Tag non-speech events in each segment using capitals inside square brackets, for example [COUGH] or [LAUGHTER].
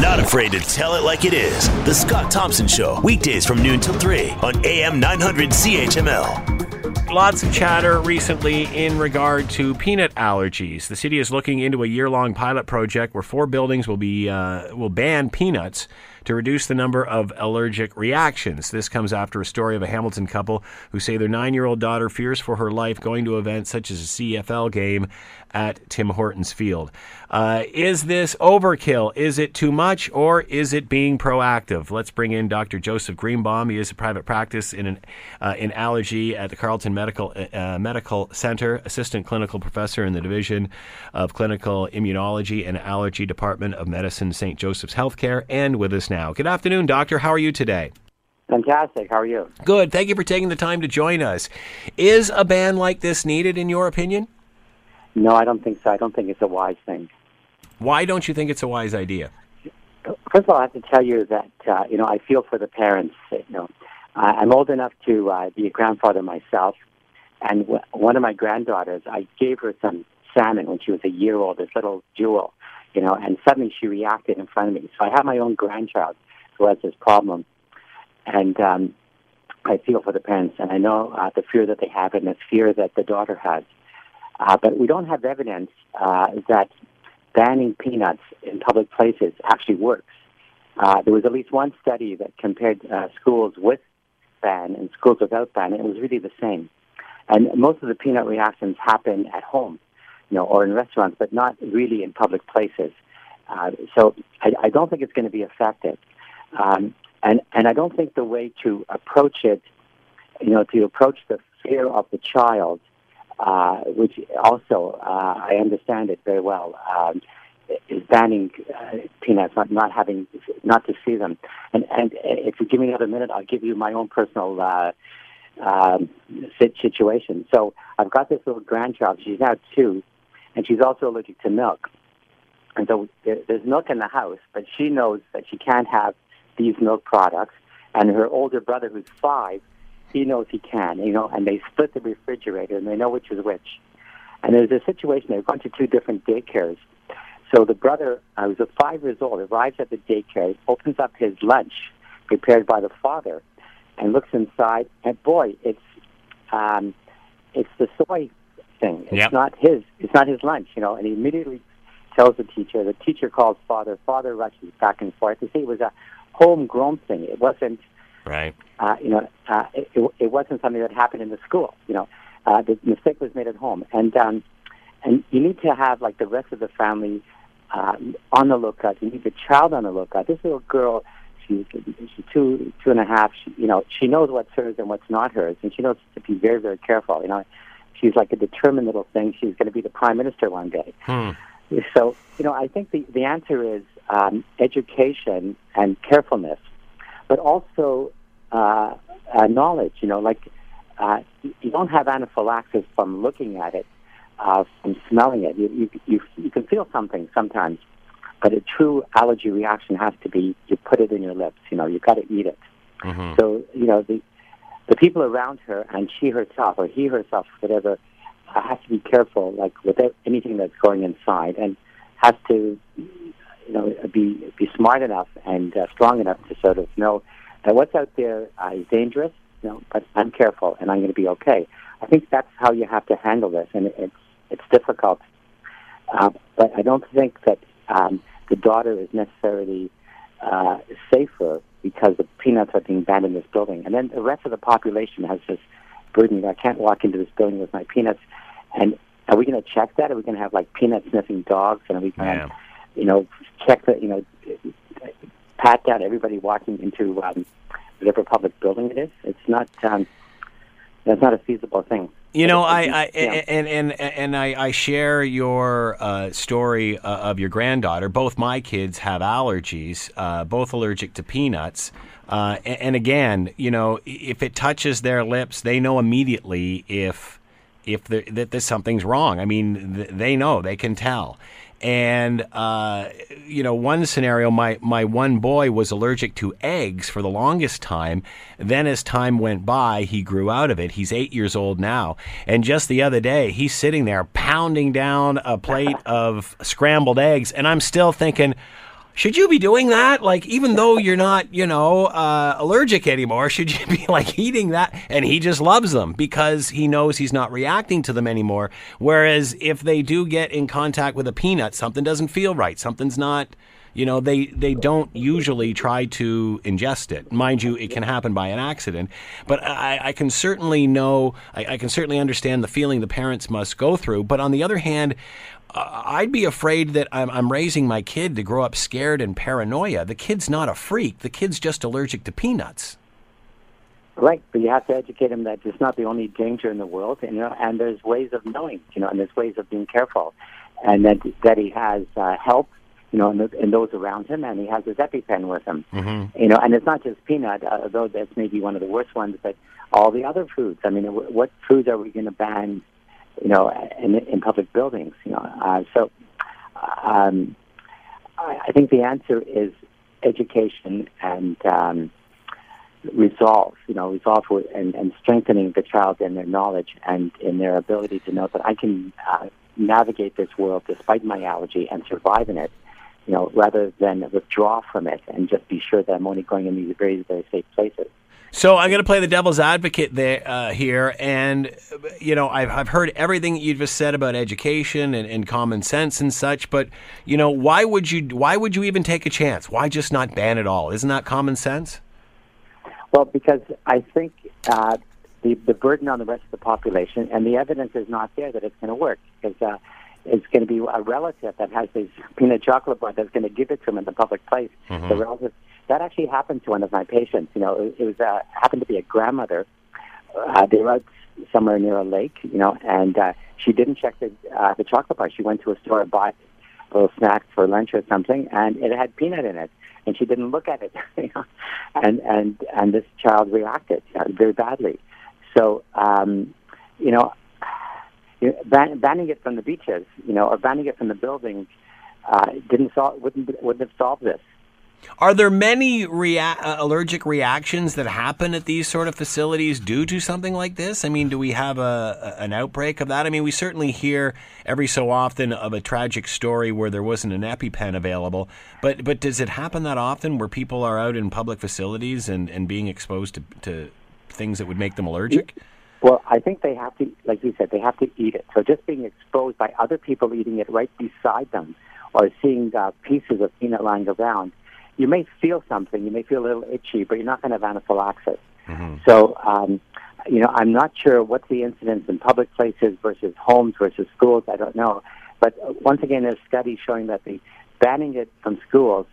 Not afraid to tell it like it is. The Scott Thompson Show, weekdays from noon till 3 on AM 900 CHML. Lots of chatter recently in regard to peanut allergies. The city is looking into a year-long pilot project where four buildings will be uh, will ban peanuts to reduce the number of allergic reactions. This comes after a story of a Hamilton couple who say their nine-year-old daughter fears for her life going to events such as a CFL game at Tim Hortons Field. Uh, is this overkill? Is it too much, or is it being proactive? Let's bring in Dr. Joseph Greenbaum. He is a private practice in an, uh, in allergy at the Carleton Medical uh, Medical Center, assistant clinical professor in the Division of Clinical Immunology and Allergy Department of Medicine, St. Joseph's Healthcare, and with us now. Good afternoon, doctor. How are you today? Fantastic. How are you? Good. Thank you for taking the time to join us. Is a ban like this needed, in your opinion? No, I don't think so. I don't think it's a wise thing. Why don't you think it's a wise idea? First of all, I have to tell you that uh, you know I feel for the parents. You know, I'm old enough to uh, be a grandfather myself, and w- one of my granddaughters, I gave her some salmon when she was a year old, this little jewel, you know, and suddenly she reacted in front of me. So I have my own grandchild who has this problem, and um, I feel for the parents, and I know uh, the fear that they have and the fear that the daughter has. Uh, but we don't have evidence uh, that banning peanuts in public places actually works. Uh, there was at least one study that compared uh, schools with ban and schools without ban, and it was really the same. And most of the peanut reactions happen at home, you know, or in restaurants, but not really in public places. Uh, so I, I don't think it's going to be effective. Um, and, and I don't think the way to approach it, you know, to approach the fear of the child uh, which also uh, I understand it very well, um, is banning uh, peanuts, not, not having, not to see them. And, and if you give me another minute, I'll give you my own personal uh, um, situation. So I've got this little grandchild. She's now two, and she's also allergic to milk. And so there's milk in the house, but she knows that she can't have these milk products. And her older brother, who's five, he knows he can, you know, and they split the refrigerator and they know which is which. And there's a situation, they've gone to two different daycares. So the brother, who's a five years old, arrives at the daycare, opens up his lunch prepared by the father, and looks inside, and boy, it's um, it's the soy thing. It's Yep. not his. It's not his lunch, you know. And he immediately tells the teacher. The teacher calls father. Father rushes back and forth. They say it was a homegrown thing. It wasn't Right. uh, you know, uh, it, it wasn't something that happened in the school. You know, uh, the mistake was made at home, and um, and you need to have like the rest of the family um, on the lookout. You need the child on the lookout. This little girl, she's she's two two and a half. She, you know, she knows what's hers and what's not hers, and she knows to be very very careful. You know, she's like a determined little thing. She's going to be the prime minister one day. Hmm. So, you know, I think the, the answer is um, education and carefulness, but also uh, uh, knowledge. You know, like uh, you don't have anaphylaxis from looking at it, uh, from smelling it. You, you, you, you can feel something sometimes, but a true allergy reaction has to be you put it in your lips. You know, you've got to eat it. hmm So, you know, the the people around her and she herself or he herself, whatever, uh, has to be careful, like with anything that's going inside, and has to, you know, be be smart enough and uh, strong enough to sort of know that what's out there uh, is dangerous. You know, but I'm careful and I'm going to be okay. I think that's how you have to handle this, and it's it's difficult. Uh, but I don't think that um, the daughter is necessarily uh, safer because the peanuts are being banned in this building. And then the rest of the population has this burden. I can't walk into this building with my peanuts. And are we going to check that? Are we going to have like peanut sniffing dogs? And are we going to. You know, check that, you know, pat down everybody walking into um, whatever public building it is? It's not. Um, that's not a feasible thing. You know, I, I and and and I, I share your uh, story uh, of your granddaughter. Both my kids have allergies, uh, both allergic to peanuts. Uh, and, and again, you know, if it touches their lips, they know immediately if if that something's wrong. I mean, th- they know, they can tell. And uh, you know, one scenario, my my one boy was allergic to eggs for the longest time. Then, as time went by, he grew out of it. He's eight years old now, and just the other day, he's sitting there pounding down a plate [LAUGHS] of scrambled eggs, and I'm still thinking. Should you be doing that? Like, even though you're not, you know, uh, allergic anymore, should you [LAUGHS] be like eating that? And he just loves them because he knows he's not reacting to them anymore. Whereas if they do get in contact with a peanut, something doesn't feel right. Something's not, you know, they, they don't usually try to ingest it. Mind you, it can happen by an accident. But I, I can certainly know, I, I can certainly understand the feeling the parents must go through. But on the other hand, I'd be afraid that I'm, I'm raising my kid to grow up scared and paranoia. The kid's not a freak. The kid's just allergic to peanuts. Right, but you have to educate him that it's not the only danger in the world, you know, and there's ways of knowing, you know, and there's ways of being careful, and that that he has uh, help, you know, and, and those around him, and he has his EpiPen with him, Mm-hmm. you know, and it's not just peanut, uh, although that's maybe one of the worst ones, but all the other foods. I mean, wh- what foods are we going to ban, you know, in, in public buildings, you know? Uh, so, um, I, I think the answer is education and. Um, resolve, you know, resolve and, and strengthening the child in their knowledge and in their ability to know that I can uh, navigate this world despite my allergy and survive in it, you know, rather than withdraw from it and just be sure that I'm only going in these very, very safe places. So I'm going to play the devil's advocate there uh, here, and you know I've I've heard everything you've just said about education and, and common sense and such, but you know why would you why would you even take a chance? Why just not ban it all? Isn't that common sense? Well, because I think uh, the the burden on the rest of the population and the evidence is not there that it's going to work because uh, it's going to be a relative that has this peanut chocolate bar that's going to give it to him in the public place. The relative that actually happened to one of my patients. You know, it, was uh, happened to be a grandmother. Uh, they were somewhere near a lake, you know, and uh, she didn't check the uh, the chocolate bar. She went to a store and bought a little snack for lunch or something, and it had peanut in it, and she didn't look at it, [LAUGHS] you know, and and and this child reacted uh, very badly. So, um, you you know, ban- banning it from the beaches, you know, or banning it from the buildings, uh, didn't solve wouldn't wouldn't have solved this. Are there many rea- uh, allergic reactions that happen at these sort of facilities due to something like this? I mean, do we have a, an outbreak of that? I mean, we certainly hear every so often of a tragic story where there wasn't an EpiPen available, but but does it happen that often where people are out in public facilities and, and being exposed to, to things that would make them allergic? Well, I think they have to, like you said, they have to eat it. So just being exposed by other people eating it right beside them, or seeing uh, pieces of peanut lying around, you may feel something. You may feel a little itchy, but you're not going to have anaphylaxis. So, um, you know, I'm not sure what the incidence in public places versus homes versus schools. I don't know. But uh, once again, there's studies showing that the banning it from schools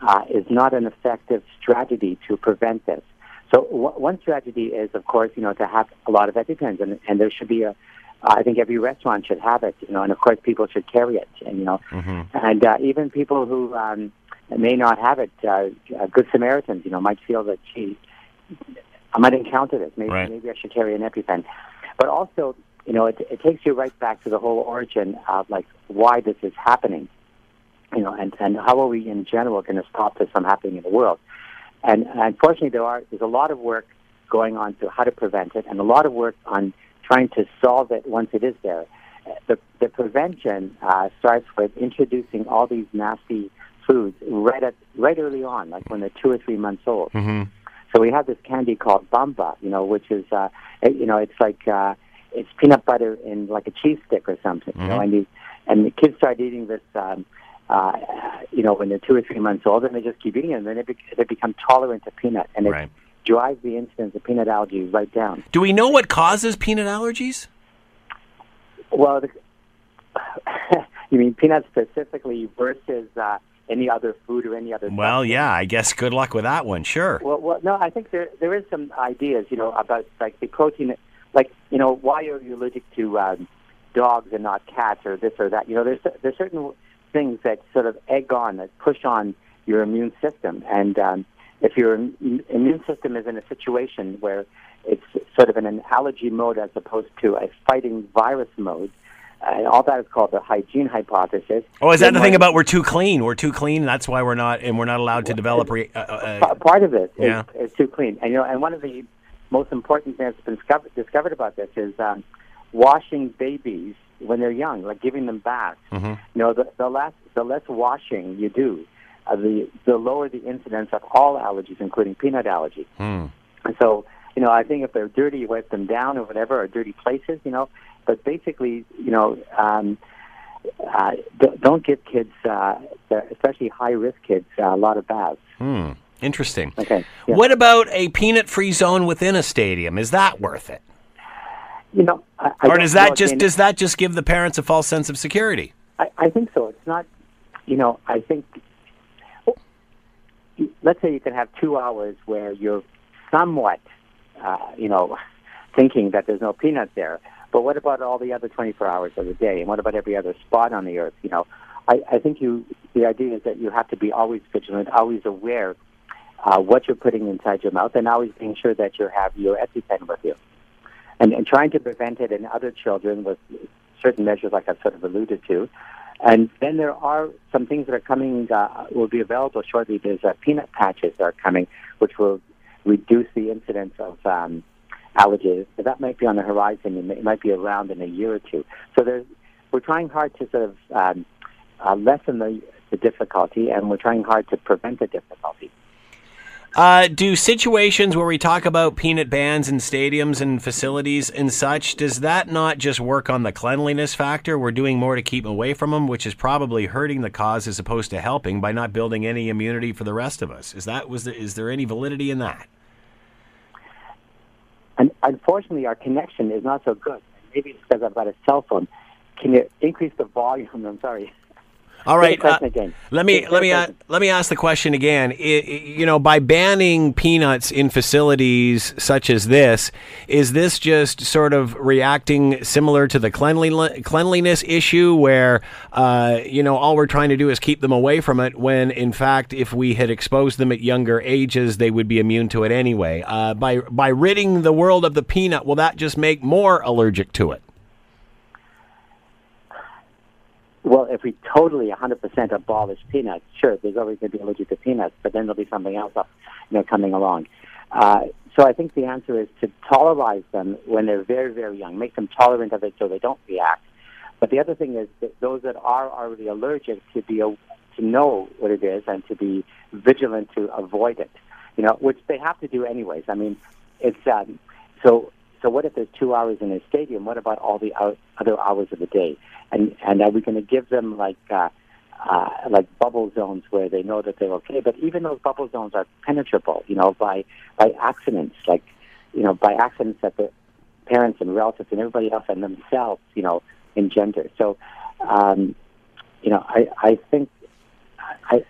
uh, is not an effective strategy to prevent this. So w- one strategy is, of course, you know, to have a lot of EpiPens, and, and there should be a. I think every restaurant should have it, you know, and of course people should carry it, and you know, and uh, even people who um, may not have it, uh, uh, good Samaritans, you know, might feel that gee, I might encounter this. Maybe Right. maybe I should carry an EpiPen. But also, you know, it, it takes you right back to the whole origin of like why this is happening, you know, and and how are we in general going to stop this from happening in the world? And unfortunately, there are there's a lot of work going on to how to prevent it, and a lot of work on trying to solve it once it is there. The the prevention uh, starts with introducing all these nasty foods right at right early on, like when they're two or three months old. Mm-hmm. So we have this candy called Bamba, you know, which is, uh, it- you know, it's like uh, it's peanut butter in like a cheese stick or something, you know, and you, and the kids start eating this, um, uh, you know, when they're two or three months old, and they just keep eating it, and then they, be- they become tolerant to peanut, and it Right. drives the incidence of peanut allergies right down. Do we know what causes peanut allergies? Well, the, [LAUGHS] you mean peanuts specifically versus uh, any other food or any other? Well, yeah, I guess good luck with that one. Sure. Well, well, no, I think there there is some ideas, you know, about like the protein, like you know, why are you allergic to um, dogs and not cats or this or that? You know, there's there's certain things that sort of egg on that push on your immune system, and um, if your immune system is in a situation where it's sort of in an allergy mode as opposed to a fighting virus mode. Uh, all that is called the hygiene hypothesis. Oh, is that the thing about we're too clean? We're too clean. That's why we're not, and we're not allowed to develop. Re- uh, uh, part of it is, Yeah. is too clean. And you know, and one of the most important things that's been discovered, discovered about this is um, washing babies when they're young, like giving them baths. Mm-hmm. You know, the, the less the less washing you do, uh, the the lower the incidence of all allergies, including peanut allergy. Hmm. And so, you know, I think if they're dirty, you wipe them down or whatever, or dirty places, you know. But basically, you know, um, uh, don't give kids, uh, especially high risk kids, uh, a lot of baths. Hmm. Interesting. Okay. Yeah. What about a peanut free zone within a stadium? Is that worth it? You know, I, I Or does that just does that just give the parents a false sense of security? I, I think so. It's not, you know, I think, let's say you can have two hours where you're somewhat, uh, you know, thinking that there's no peanut there. But what about all the other 24 hours of the day? And what about every other spot on the earth? You know, I, I think you, the idea is that you have to be always vigilant, always aware uh, what you're putting inside your mouth, and always being sure that you have your EpiPen with you. And, and trying to prevent it in other children with certain measures, like I've sort of alluded to. And then there are some things that are coming, uh, will be available shortly. There's uh, peanut patches that are coming, which will reduce the incidence of um, allergies. But that might be on the horizon, and it might be around in a year or two. So there's, we're trying hard to sort of um, uh, lessen the, the difficulty, and we're trying hard to prevent the difficulty. Uh, do situations where we talk about peanut bans in stadiums and facilities and such, does that not just work on the cleanliness factor? We're doing more to keep away from them, which is probably hurting the cause as opposed to helping by not building any immunity for the rest of us. Is that was there, is there any validity in that? Unfortunately, our connection is not so good. Maybe it's because I've got a cell phone. Can you increase the volume? I'm sorry. All right. uh. Let me let me question. let me ask the question again. I- I- you know, by banning peanuts in facilities such as this, is this just sort of reacting similar to the cleanliness cleanliness issue, where uh, you know all we're trying to do is keep them away from it, when in fact, if we had exposed them at younger ages, they would be immune to it anyway. Uh, by by ridding the world of the peanut, will that just make more allergic to it? Well, if we totally 100% abolish peanuts, sure, there's always going to be allergic to peanuts, but then there'll be something else up, you know, coming along. Uh, so I think the answer is to tolerize them when they're very, very young, make them tolerant of it so they don't react. But the other thing is that those that are already allergic to be a, to know what it is and to be vigilant to avoid it. You know, which they have to do anyways. I mean, it's um, so. So what if there's two hours in a stadium? What about all the other hours of the day? And and are we going to give them like uh, uh, like bubble zones where they know that they're okay? But even those bubble zones are penetrable, you know, by by accidents, like you know, by accidents that the parents and relatives and everybody else and themselves, you know, engender. So, um, you know, I I think I,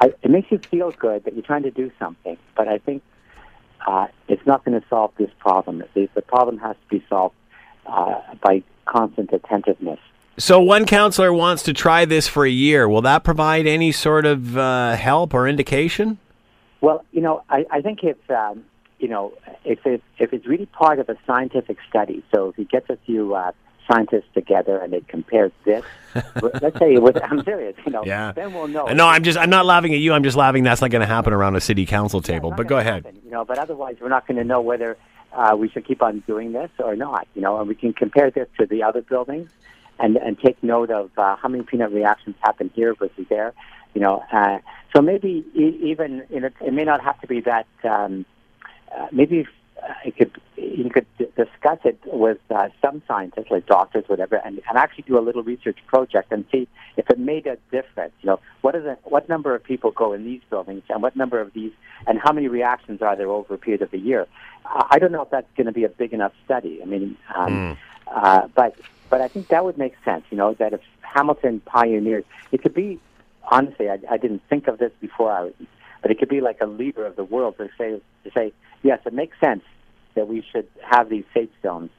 I it makes you feel good that you're trying to do something, but I think uh, it's not going to solve this problem. The, the problem has to be solved uh, by constant attentiveness. So one councillor wants to try this for a year. Will that provide any sort of uh, help or indication? Well, you know, I, I think if um, you know if it, if it's really part of a scientific study, so if he gets a few uh, scientists together and they compare this, let's say with I'm serious, you know, Yeah. then we'll know. No, I'm just I'm not laughing at you. I'm just laughing. That's not going to happen around a city council table. Not But go ahead. happen, you know, but otherwise, we're not going to know whether uh, we should keep on doing this or not. You know, and we can compare this to the other buildings and and take note of uh, how many peanut reactions happen here versus there. You know, uh, so maybe e- even you know, it may not have to be that. Um, uh, maybe it could you could discuss it with uh, some scientists, like doctors, whatever, and, and actually do a little research project and see if it made a difference. You know, what is it, what number of people go in these buildings, and what number of these, and how many reactions are there over a period of a year? Uh, I don't know if that's going to be a big enough study. I mean, um, uh, but but I think that would make sense. You know, that if Hamilton pioneered, it could be. Honestly, I, I didn't think of this before I was, but it could be like a leader of the world to say to say yes, it makes sense that we should have these safe zones,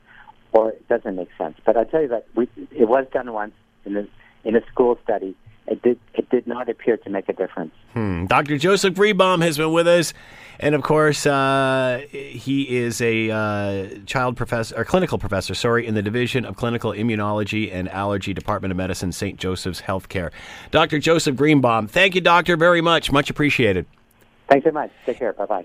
or it doesn't make sense. But I tell you that we, it was done once in a, in a school study. It did it did not appear to make a difference. Hmm. Dr. Joseph Greenbaum has been with us, and of course, uh, he is a uh, child professor, or clinical professor, sorry, in the Division of Clinical Immunology and Allergy, Department of Medicine, St. Joseph's Healthcare. Dr. Joseph Greenbaum, thank you, doctor, very much. Much appreciated. Thanks very much. Take care. Bye bye.